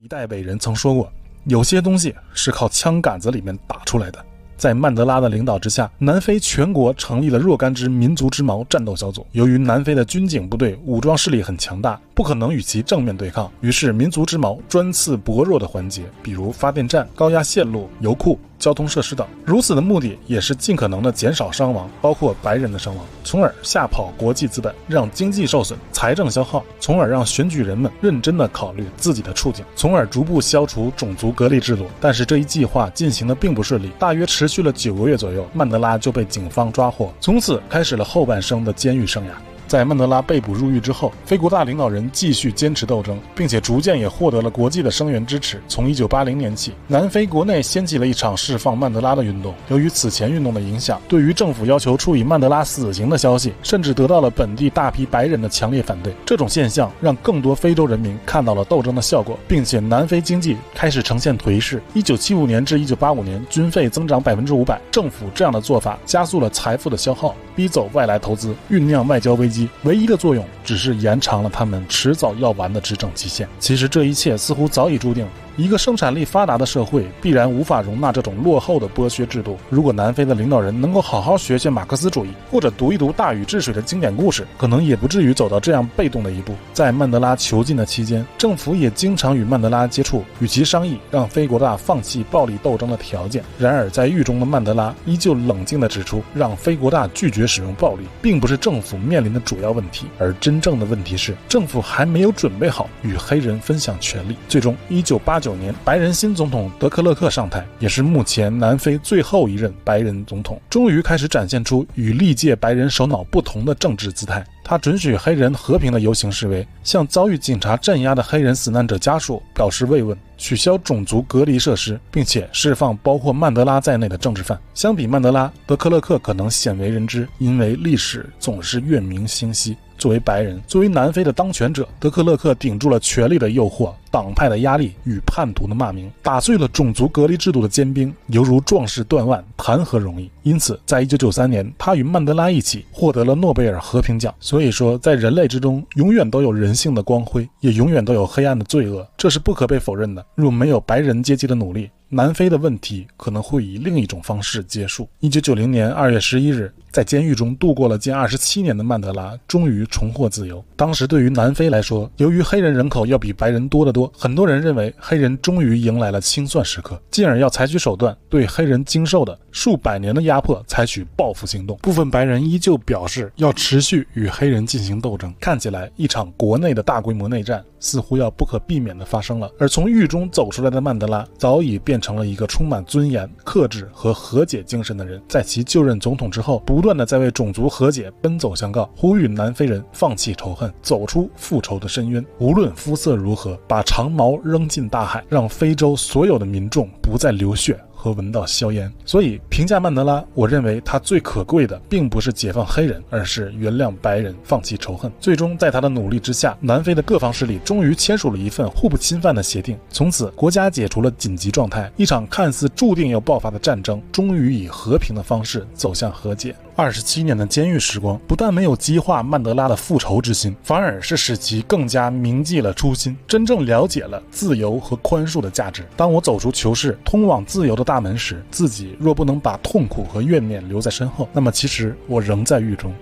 一代伟人曾说过，有些东西是靠枪杆子里面打出来的。在曼德拉的领导之下，南非全国成立了若干支民族之矛战斗小组。由于南非的军警部队武装势力很强大，不可能与其正面对抗，于是民族之矛专刺薄弱的环节，比如发电站、高压线路、油库。交通设施等，如此的目的也是尽可能的减少伤亡，包括白人的伤亡，从而吓跑国际资本，让经济受损、财政消耗，从而让选举人们认真的考虑自己的处境，从而逐步消除种族隔离制度。但是这一计划进行的并不顺利，大约持续了九个月左右，曼德拉就被警方抓获，从此开始了后半生的监狱生涯。在曼德拉被捕入狱之后，非国大领导人继续坚持斗争，并且逐渐也获得了国际的声援支持。从1980年起，南非国内掀起了一场释放曼德拉的运动。由于此前运动的影响，对于政府要求处以曼德拉死刑的消息，甚至得到了本地大批白人的强烈反对。这种现象让更多非洲人民看到了斗争的效果，并且南非经济开始呈现颓势。1975年至1985年，军费增长百分之五百，政府这样的做法加速了财富的消耗，逼走外来投资，酝酿外交危机。唯一的作用只是延长了他们迟早要完的执政期限。其实这一切似乎早已注定。一个生产力发达的社会必然无法容纳这种落后的剥削制度。如果南非的领导人能够好好学学马克思主义，或者读一读《大禹治水》的经典故事，可能也不至于走到这样被动的一步。在曼德拉囚禁的期间，政府也经常与曼德拉接触，与其商议让非国大放弃暴力斗争的条件。然而，在狱中的曼德拉依旧冷静地指出，让非国大拒绝使用暴力，并不是政府面临的主要问题，而真正的问题是政府还没有准备好与黑人分享权力。最终，一九八九。九年，白人新总统德克勒克上台，也是目前南非最后一任白人总统，终于开始展现出与历届白人首脑不同的政治姿态。他准许黑人和平的游行示威，向遭遇警察镇压的黑人死难者家属表示慰问，取消种族隔离设施，并且释放包括曼德拉在内的政治犯。相比曼德拉，德克勒克可能鲜为人知，因为历史总是月明星稀。作为白人，作为南非的当权者，德克勒克顶住了权力的诱惑、党派的压力与叛徒的骂名，打碎了种族隔离制度的坚冰，犹如壮士断腕，谈何容易？因此，在一九九三年，他与曼德拉一起获得了诺贝尔和平奖。所以说，在人类之中，永远都有人性的光辉，也永远都有黑暗的罪恶，这是不可被否认的。若没有白人阶级的努力，南非的问题可能会以另一种方式结束。一九九零年二月十一日，在监狱中度过了近二十七年的曼德拉终于重获自由。当时对于南非来说，由于黑人人口要比白人多得多，很多人认为黑人终于迎来了清算时刻，进而要采取手段对黑人经受的数百年的压迫采取报复行动。部分白人依旧表示要持续与黑人进行斗争。看起来，一场国内的大规模内战似乎要不可避免地发生了。而从狱中走出来的曼德拉早已变。成了一个充满尊严、克制和和解精神的人。在其就任总统之后，不断不断的在为种族和解奔走相告，呼吁南非人放弃仇恨，走出复仇的深渊。无论肤色如何，把长矛扔进大海，让非洲所有的民众不再流血。和闻到硝烟，所以评价曼德拉，我认为他最可贵的并不是解放黑人，而是原谅白人，放弃仇恨。最终，在他的努力之下，南非的各方势力终于签署了一份互不侵犯的协定，从此国家解除了紧急状态，一场看似注定要爆发的战争，终于以和平的方式走向和解。二十七年的监狱时光，不但没有激化曼德拉的复仇之心，反而是使其更加铭记了初心，真正了解了自由和宽恕的价值。当我走出囚室，通往自由的大门时，自己若不能把痛苦和怨念留在身后，那么其实我仍在狱中。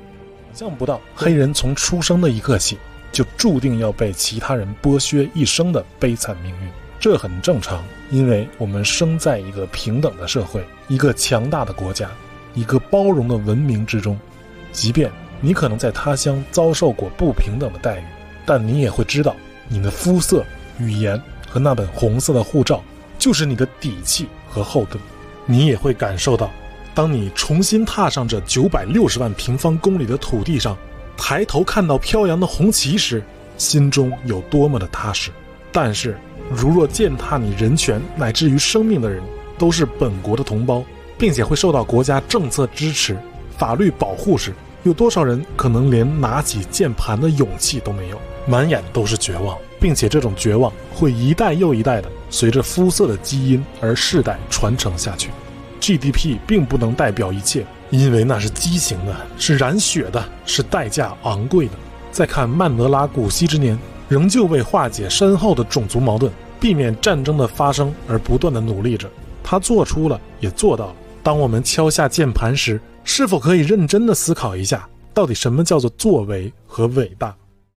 想象不到，黑人从出生的一刻起，就注定要被其他人剥削一生的悲惨命运。这很正常，因为我们生在一个平等的社会，一个强大的国家。一个包容的文明之中，即便你可能在他乡遭受过不平等的待遇，但你也会知道，你的肤色、语言和那本红色的护照就是你的底气和后盾。你也会感受到，当你重新踏上这九百六十万平方公里的土地上，抬头看到飘扬的红旗时，心中有多么的踏实。但是，如若践踏你人权乃至于生命的人都是本国的同胞，并且会受到国家政策支持、法律保护时，有多少人可能连拿起键盘的勇气都没有，满眼都是绝望，并且这种绝望会一代又一代的随着肤色的基因而世代传承下去。GDP 并不能代表一切，因为那是畸形的，是染血的，是代价昂贵的。再看曼德拉古稀之年，仍旧为化解深厚的种族矛盾，避免战争的发生而不断的努力着。他做出了，也做到了。当我们敲下键盘时，是否可以认真的思考一下，到底什么叫做作为和伟大？